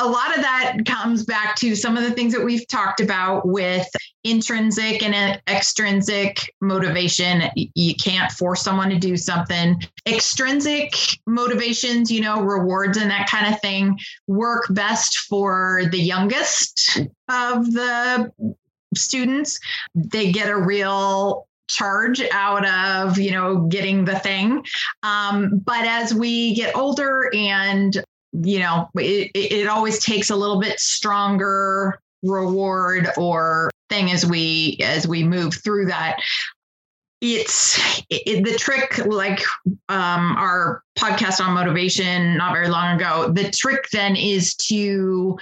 a lot of that comes back to some of the things that we've talked about with intrinsic and extrinsic motivation. You can't force someone to do something. Extrinsic motivations, you know, rewards and that kind of thing work best for the youngest of the students. They get a real charge out of you know getting the thing um, but as we get older and you know, it, it always takes a little bit stronger reward or thing as we as we move through that. It's it, the trick like um, our podcast on motivation not very long ago the trick then is to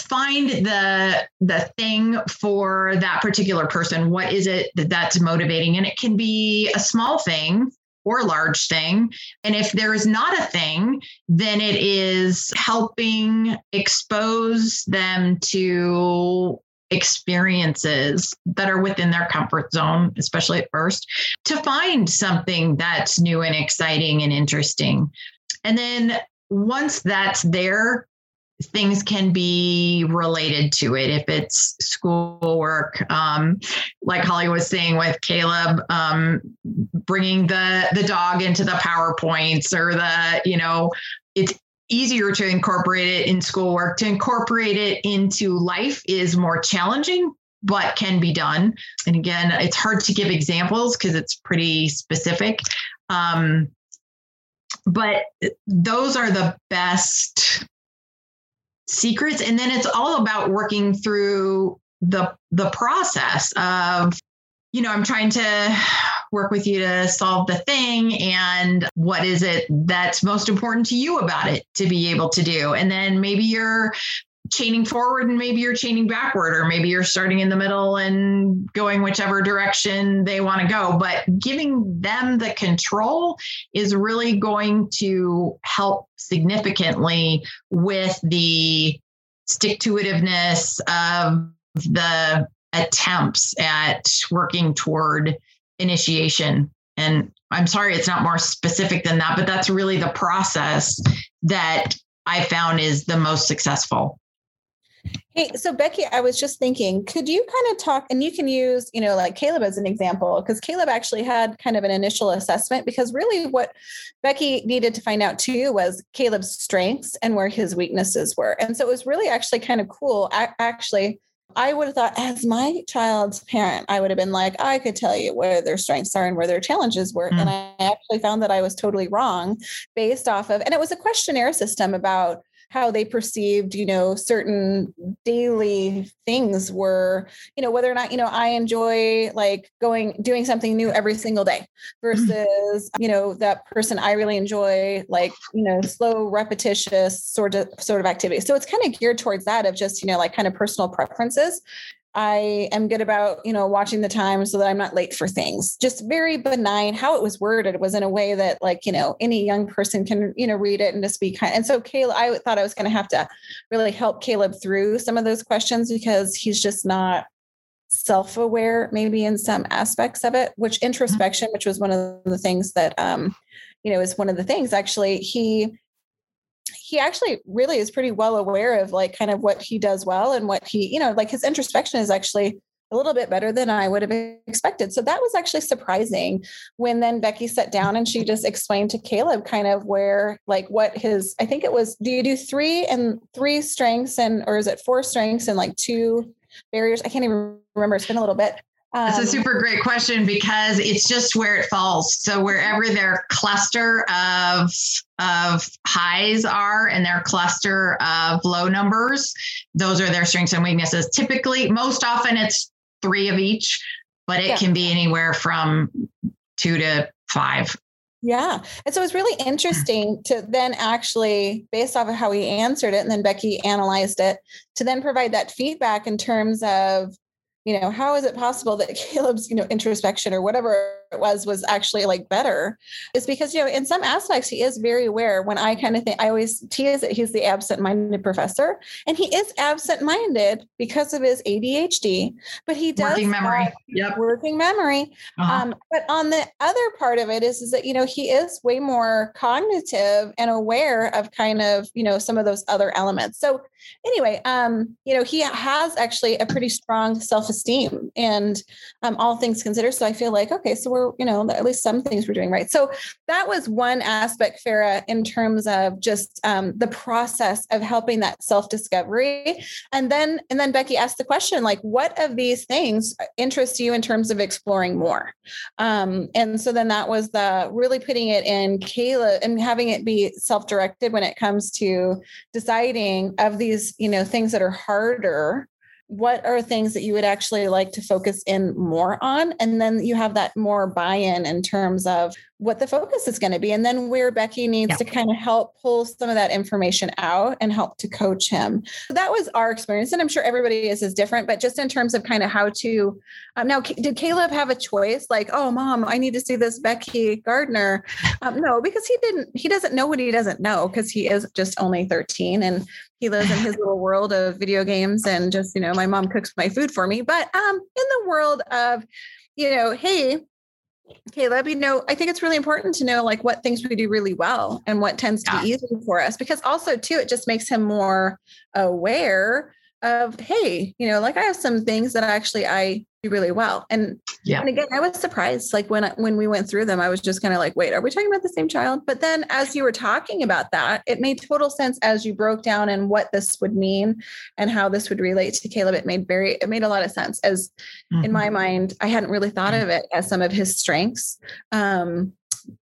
find the the thing for that particular person. What is it that that's motivating? And it can be a small thing or large thing. And if there is not a thing, then it is helping expose them to experiences that are within their comfort zone, especially at first, to find something that's new and exciting and interesting. And then once that's there, things can be related to it. If it's schoolwork um, like holly was saying with caleb um, bringing the the dog into the powerpoints or the you know it's easier to incorporate it in schoolwork. To incorporate it into life is more challenging but can be done. And again it's hard to give examples because it's pretty specific. Um, but those are the best secrets. And then it's all about working through the the process of you know i'm trying to work with you to solve the thing and what is it that's most important to you about it to be able to do? And then maybe you're chaining forward and maybe you're chaining backward or maybe you're starting in the middle and going whichever direction they want to go. But giving them the control is really going to help significantly with the stick to itiveness of the attempts at working toward initiation. And i'm sorry it's not more specific than that but that's really the process that i found is the most successful Hey, so Becky, I was just thinking, could you kind of talk, and you can use, you know, like Caleb as an example, because Caleb actually had kind of an initial assessment, because really what Becky needed to find out too was Caleb's strengths and where his weaknesses were. And so it was really actually kind of cool. I, actually, I would have thought, as my child's parent, I would have been like, I could tell you where their strengths are and where their challenges were. Mm. And I actually found that I was totally wrong based off of, and it was a questionnaire system about how they perceived, you know, certain daily things were, you know, whether or not, you know, I enjoy like going, doing something new every single day mm-hmm. versus, you know, that person I really enjoy like, you know, slow, repetitious sort of, sort of activity. So it's kind of geared towards that of just, you know, like kind of personal preferences. I am good about, you know, watching the time so that I'm not late for things. Just very benign. How it was worded was in a way that, like, you know, any young person can, you know, read it and just be kind. And so, Caleb, I thought I was going to have to really help Caleb through some of those questions because he's just not self-aware, maybe in some aspects of it. Which mm-hmm. introspection, which was one of the things that, um, you know, is one of the things. Actually, he he actually really is pretty well aware of like kind of what he does well and what he, you know, like his introspection is actually a little bit better than I would have expected. So that was actually surprising when then Becky sat down and she just explained to Caleb kind of where like what his I think it was do you do 3 and 3 strengths and or is it 4 strengths and like two barriers? I can't even remember it's been a little bit It's Um, a super great question because it's just where it falls. So wherever their cluster of of highs are and their cluster of low numbers, those are their strengths and weaknesses. Typically, most often it's three of each, but it Yeah. can be anywhere from two to five. Yeah. And so it's really interesting to then actually, based off of how he answered it, and then Becky analyzed it, to then provide that feedback in terms of, you know, how is it possible that Caleb's, you know, introspection or whatever it was was actually like better? Is because, you know, in some aspects he is very aware. When I kind of think I always tease that he's the absent-minded professor, and he is absent-minded because of his ADHD, but he does Working memory. Yep. working memory. Uh-huh. Um, but on the other part of it is, is that, you know, he is way more cognitive and aware of kind of, you know, some of those other elements. So anyway, um, you know, he has actually a pretty strong self-esteem and um, all things considered. So I feel like, okay, so we're, you know, at least some things we're doing right. So that was one aspect, Farah, in terms of just um, the process of helping that self-discovery. And then, and then Becky asked the question, like, what of these things interest you in terms of exploring more? Um, and so then that was the really putting it in Kayla and having it be self-directed when it comes to deciding of these, you know, things that are harder what are things that you would actually like to focus in more on? And then you have that more buy-in in terms of what the focus is going to be and then where becky needs Yeah. to kind of help pull some of that information out and help to coach him. So that was our experience and i'm sure everybody is is different but just in terms of kind of how to um, now did caleb have a choice? Like oh mom i need to see this becky gardner. Um, no because he didn't he doesn't know what he doesn't know because he is just only 13 and he lives in his little world of video games and just you know my mom cooks my food for me but um in the world of you know hey Caleb, you know, I think it's really important to know like what things we do really well and what tends to be easy for us because also too it just makes him more aware of hey, you know, like I have some things that actually I do really well. And Yeah. and again, I was surprised like when I, when we went through them, I was just kind of like, wait, are we talking about the same child? But then as you were talking about that, it made total sense as you broke down and what this would mean and how this would relate to Caleb. It made very it made a lot of sense as in Mhm. my mind, I hadn't really thought of it as some of his strengths. Um,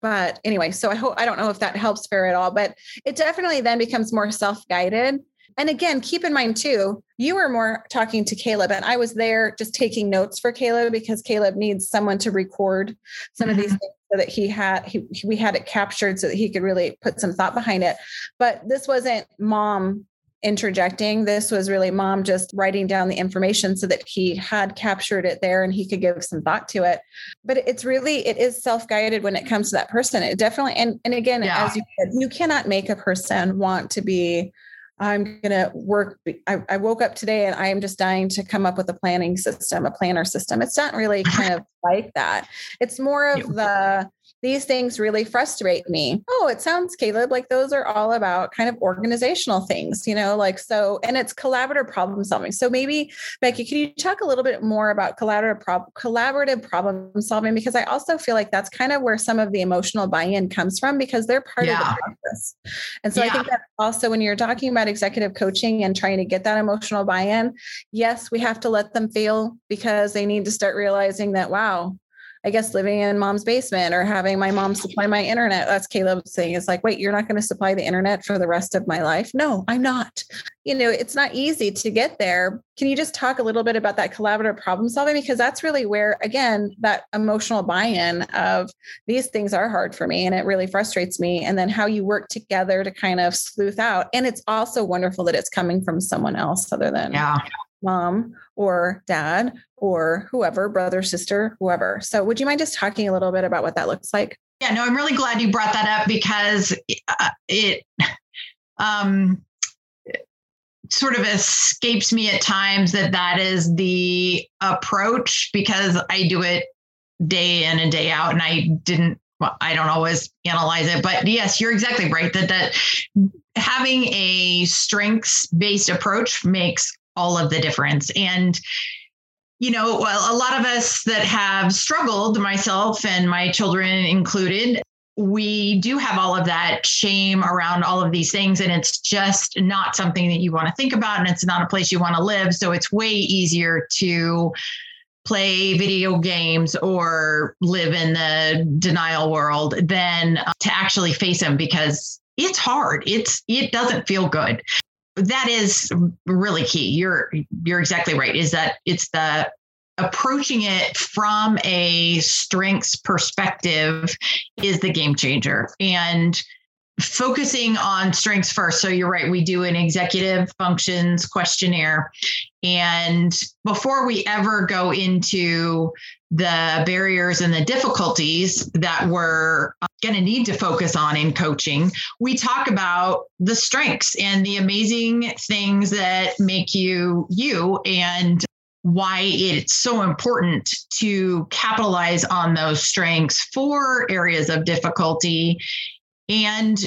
but anyway, so I hope I don't know if that helps Farah at all, but it definitely then becomes more self-guided. And again, keep in mind too, you were more talking to Caleb, and I was there just taking notes for Caleb because Caleb needs someone to record some of these mm-hmm. things so that he had he, we had it captured so that he could really put some thought behind it. But this wasn't mom interjecting. This was really mom just writing down the information so that he had captured it there and he could give some thought to it. But it's really it is self-guided when it comes to that person. It definitely and and again, Yeah. as you said, you cannot make a person want to be I'm going to work. I, I woke up today and I am just dying to come up with a planning system, a planner system. It's not really kind of like that. It's more of the, these things really frustrate me. Oh, it sounds, Caleb, like those are all about kind of organizational things, you know, like so, and it's collaborative problem solving. So maybe, Becky, can you talk a little bit more about collaborative, prob- collaborative problem solving? Because I also feel like that's kind of where some of the emotional buy in comes from because they're part of the process. And so I think that also when you're talking about executive coaching and trying to get that emotional buy in, yes, we have to let them feel because they need to start realizing that, wow, I guess living in mom's basement or having my mom supply my internet. That's Caleb's thing. It's like, wait, you're not going to supply the internet for the rest of my life? No, I'm not. You know, it's not easy to get there. Can you just talk a little bit about that collaborative problem solving? Because that's really where, again, that emotional buy in of these things are hard for me and it really frustrates me. And then how you work together to kind of sleuth out. And it's also wonderful that it's coming from someone else other than Yeah. Mom or dad or whoever, brother, sister, whoever. So, would you mind just talking a little bit about what that looks like? Yeah, no, I'm really glad you brought that up because uh, it um, sort of escapes me at times that that is the approach because I do it day in and day out, and I didn't. Well, I don't always analyze it, but yes, you're exactly right that that having a strengths based approach makes all of the difference and you know, well, a lot of us that have struggled, myself and my children included, we do have all of that shame around all of these things. And it's just not something that you want to think about. And it's not a place you want to live. So it's way easier to play video games or live in the denial world than uh, to actually face them because it's hard. It's it doesn't feel good. That is really key. You're you're exactly right. Is that it's the approaching it from a strengths perspective is the game changer. And focusing on strengths first. So you're right, we do an executive functions questionnaire. And before we ever go into the barriers and the difficulties that we're uh, going to need to focus on in coaching, we talk about the strengths and the amazing things that make you you and why it's so important to capitalize on those strengths for areas of difficulty. And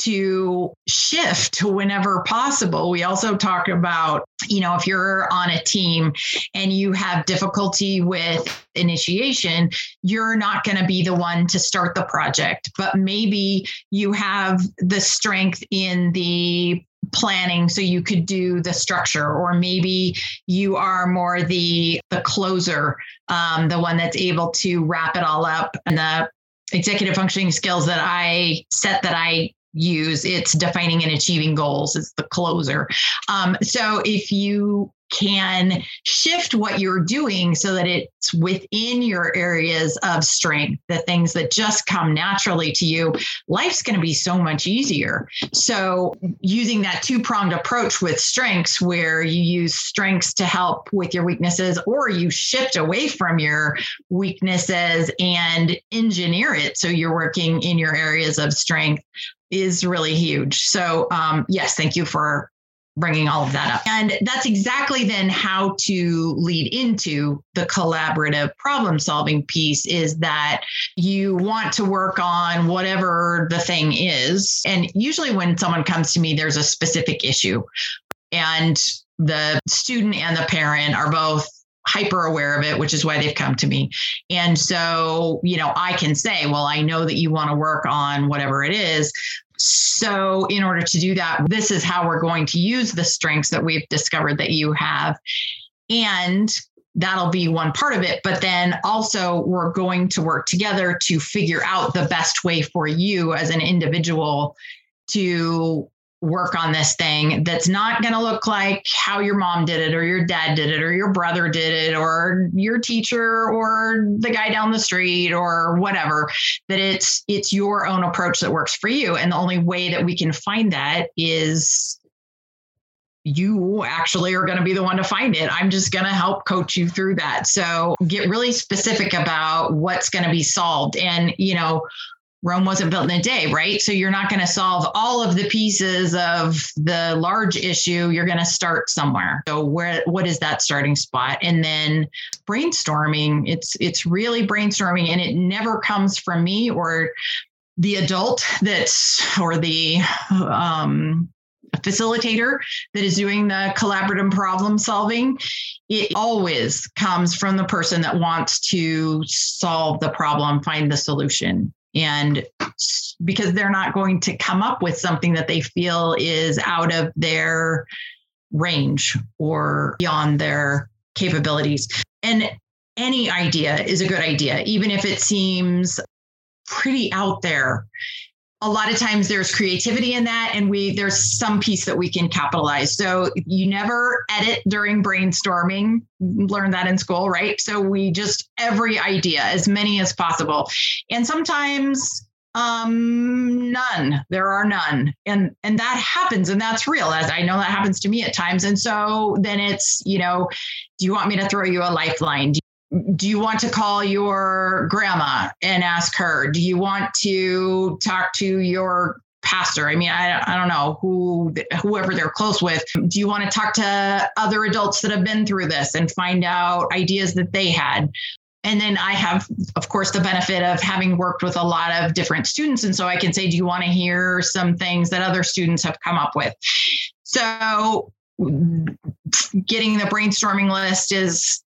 to shift whenever possible. We also talk about, you know, if you're on a team and you have difficulty with initiation, you're not going to be the one to start the project, but maybe you have the strength in the planning so you could do the structure or maybe you are more the the closer um, the one that's able to wrap it all up and the executive functioning skills that I set that I use it's defining and achieving goals it's the closer um, so if you can shift what you're doing so that it's within your areas of strength, the things that just come naturally to you, life's going to be so much easier. So, using that two pronged approach with strengths, where you use strengths to help with your weaknesses, or you shift away from your weaknesses and engineer it so you're working in your areas of strength is really huge. So, um, yes, thank you for bringing all of that up. And that's exactly then how to lead into the collaborative problem solving piece is that you want to work on whatever the thing is. And usually when someone comes to me, there's a specific issue. And the student and the parent are both hyper aware of it, which is why they've come to me. And so, you know, I can say, well, I know that you want to work on whatever it is. So, in order to do that, this is how we're going to use the strengths that we've discovered that you have. And that'll be one part of it. But then also, we're going to work together to figure out the best way for you as an individual to work on this thing that's not going to look like how your mom did it or your dad did it or your brother did it or your teacher or the guy down the street or whatever that it's it's your own approach that works for you and the only way that we can find that is you actually are going to be the one to find it. I'm just going to help coach you through that. So get really specific about what's going to be solved. And, you know, Rome wasn't built in a day, right? So you're not going to solve all of the pieces of the large issue. You're going to start somewhere. So where what is that starting spot? And then brainstorming. It's it's really brainstorming, and it never comes from me or the adult that's or the um, facilitator that is doing the collaborative problem solving, it always comes from the person that wants to solve the problem, find the solution and because they're not going to come up with something that they feel is out of their range or beyond their capabilities. And any idea is a good idea, even if it seems pretty out there a lot of times there's creativity in that and we there's some piece that we can capitalize. So you never edit during brainstorming learn that in school right? So we just every idea as many as possible. And sometimes um none there are none. And and that happens and that's real as i know that happens to me at times. And so then it's you know do you want me to throw you a lifeline? do do you want to call your grandma and ask her? Do you want to talk to your pastor? I mean, I, I don't know who, whoever they're close with. Do you want to talk to other adults that have been through this and find out ideas that they had? And then I have, of course, the benefit of having worked with a lot of different students. And so I can say, do you want to hear some things that other students have come up with? So getting the brainstorming list is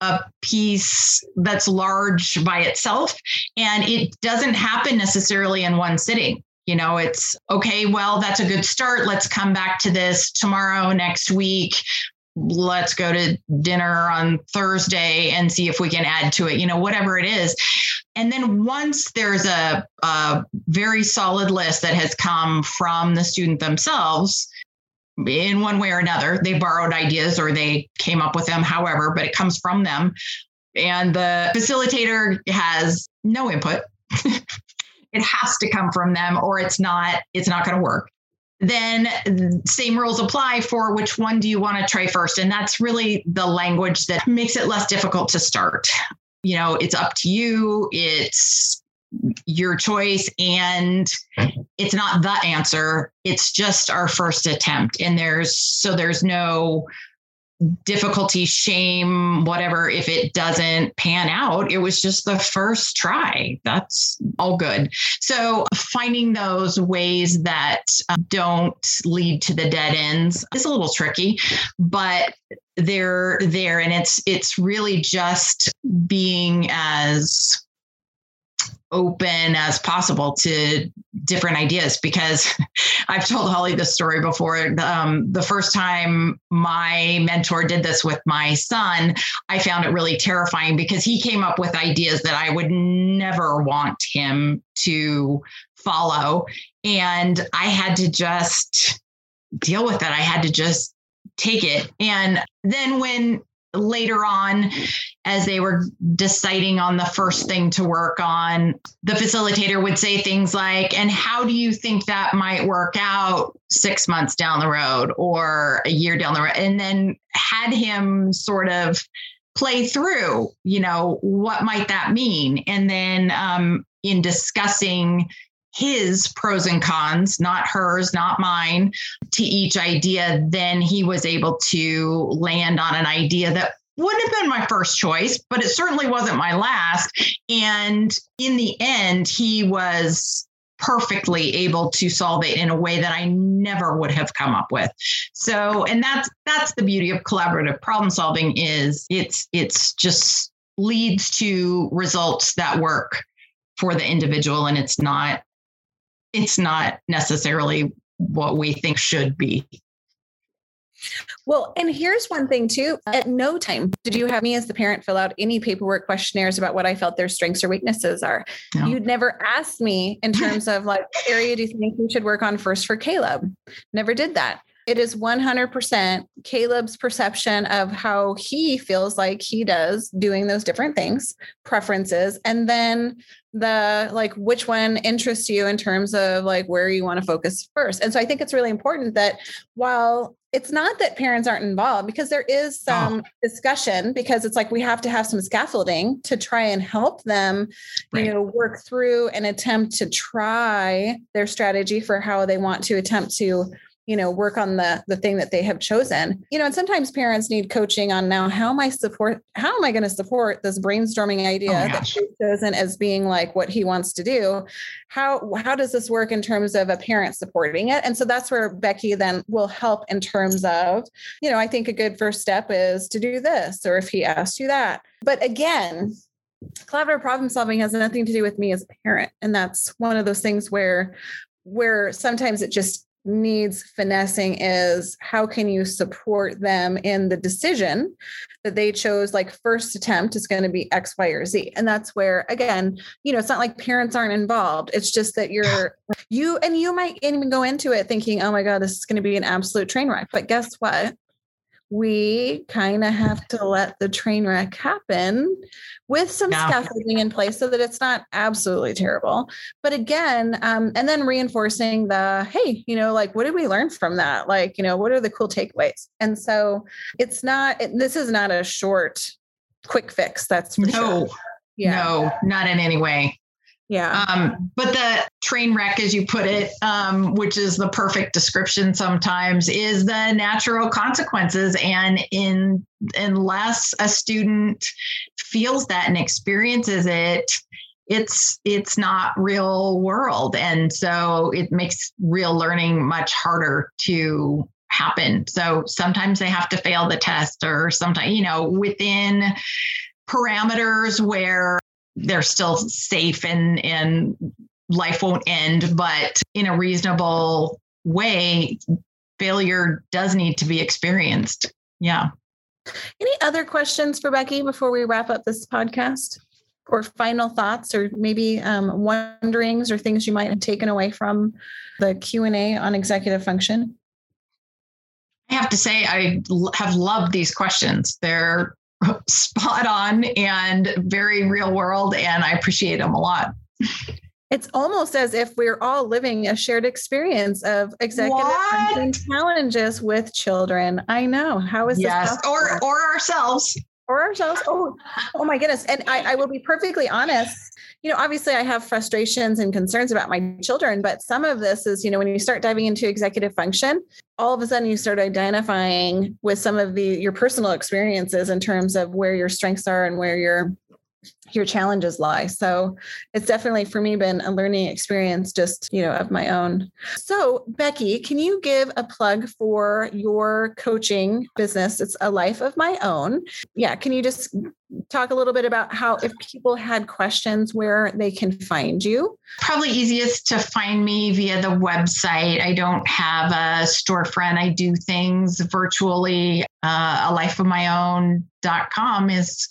a piece that's large by itself and it doesn't happen necessarily in one sitting. You know it's okay well that's a good start. Let's come back to this tomorrow next week. Let's go to dinner on Thursday and see if we can add to it, you know, whatever it is. And then once there's a, a very solid list that has come from the student themselves, in one way or another, they borrowed ideas or they came up with them, however, but it comes from them. And the facilitator has no input. it has to come from them or it's not it's not going to work. Then same rules apply for which one do you want to try first? And that's really the language that makes it less difficult to start. You know it's up to you. It's your choice and it's not the answer it's just our first attempt and there's so there's no difficulty, shame, whatever, if it doesn't pan out. It was just the first try. That's all good. So finding those ways that uh, don't lead to the dead ends is a little tricky, but they're there and it's it's really just being as open as possible to different ideas because I've told Holly this story before. Um, the first time my mentor did this with my son, I found it really terrifying because he came up with ideas that I would never want him to follow. And I had to just deal with it. I had to just take it. And then when later on as they were deciding on the first thing to work on the facilitator would say things like and how do you think that might work out 6 months down the road or a year down the road? And then had him sort of play through you know what might that mean? And then um, in discussing his pros and cons, not hers, not mine, to each idea, then he was able to land on an idea that wouldn't have been my first choice, but it certainly wasn't my last. And in the end, he was perfectly able to solve it in a way that I never would have come up with. So, and that's that's the beauty of collaborative problem solving is it's it's just leads to results that work for the individual and it's not it's not necessarily what we think should be. Well, and here's one thing too. At no time did you have me as the parent fill out any paperwork questionnaires about what I felt their strengths or weaknesses are. No. You'd never asked me in terms of like, what area do you think we should work on first for Caleb? Never did that. It is 100% Caleb's perception of how he feels like he does doing those different things, preferences, and then the like which one interests you in terms of like where you want to focus first. And so I think it's really important that while it's not that parents aren't involved because there is some oh. discussion because it's like we have to have some scaffolding to try and help them right. you know work through and attempt to try their strategy for how they want to attempt to you know work on the the thing that they have chosen. You know and sometimes parents need coaching on now how am i support how am i going to support this brainstorming idea oh that he's chosen as being like what he wants to do? How how does this work in terms of a parent supporting it? And so that's where becky then will help in terms of you know i think a good first step is to do this or if he asked you that. But again collaborative problem solving has nothing to do with me as a parent. And that's one of those things where where sometimes it just needs finessing is how can you support them in the decision that they chose like first attempt is going to be x y or z. And that's where again you know it's not like parents aren't involved. It's just that you're you and you might even go into it thinking oh my god this is going to be an absolute train wreck. But guess what we kind of have to let the train wreck happen with some yeah. scaffolding in place so that it's not absolutely terrible. But again, um, and then reinforcing the hey, you know, like what did we learn from that? Like, you know, what are the cool takeaways? And so it's not, it, this is not a short, quick fix. That's no, sure. yeah. no, not in any way. Yeah. Um, but the train wreck, as you put it, um, which is the perfect description sometimes, is the natural consequences. And in unless a student feels that and experiences it, it's it's not real world. And so it makes real learning much harder to happen. So sometimes they have to fail the test or sometimes, you know, within parameters where they're still safe and and life won't end but in a reasonable way failure does need to be experienced Yeah. Any other questions for Becky before we wrap up this podcast? Or final thoughts, or maybe um, wonderings, or things you might have taken away from the Q and A on executive function? I have to say, I have loved these questions. They're spot on and very real world, and I appreciate them a lot. It's almost as if we're all living a shared experience of executive challenges with children. I know. How is yes. this? Yes, or or ourselves. Or ourselves. Oh, oh my goodness. And I, I will be perfectly honest. You know, obviously I have frustrations and concerns about my children, but some of this is, you know, when you start diving into executive function, all of a sudden you start identifying with some of the your personal experiences in terms of where your strengths are and where your your challenges lie. So it's definitely for me been a learning experience just, you know, of my own. So, Becky, can you give a plug for your coaching business? It's a life of my own. Yeah, can you just talk a little bit about how if people had questions where they can find you? Probably easiest to find me via the website. I don't have a storefront. I do things virtually. Uh, a life of my own.com is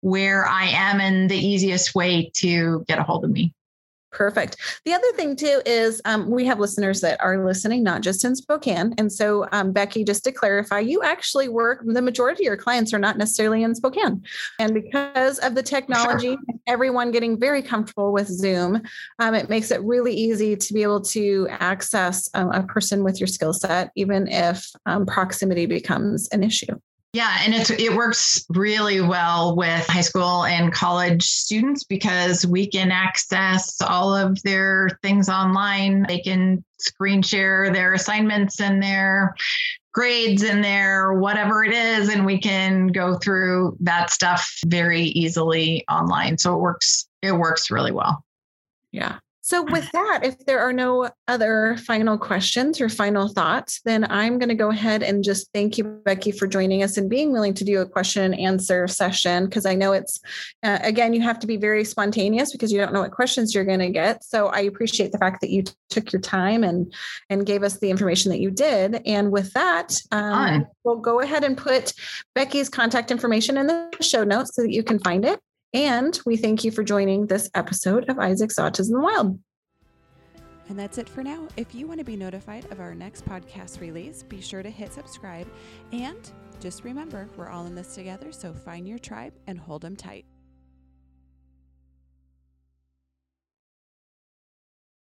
where I am and the easiest way to get a hold of me. Perfect. The other thing too is um, we have listeners that are listening, not just in Spokane. And so, um, Becky, just to clarify, you actually work. The majority of your clients are not necessarily in Spokane, and because of the technology, sure. everyone getting very comfortable with Zoom, um, it makes it really easy to be able to access um, a person with your skill set, even if um, proximity becomes an issue. Yeah, and it's it works really well with high school and college students because we can access all of their things online. They can screen share their assignments and their grades and their whatever it is and we can go through that stuff very easily online. So it works it works really well. Yeah. So, with that, if there are no other final questions or final thoughts, then I'm going to go ahead and just thank you, Becky, for joining us and being willing to do a question and answer session. Because I know it's, uh, again, you have to be very spontaneous because you don't know what questions you're going to get. So, I appreciate the fact that you took your time and and gave us the information that you did. And with that, um, we'll go ahead and put Becky's contact information in the show notes so that you can find it. And we thank you for joining this episode of Isaac's Autism Wild. And that's it for now. If you want to be notified of our next podcast release, be sure to hit subscribe. And just remember, we're all in this together, so find your tribe and hold them tight.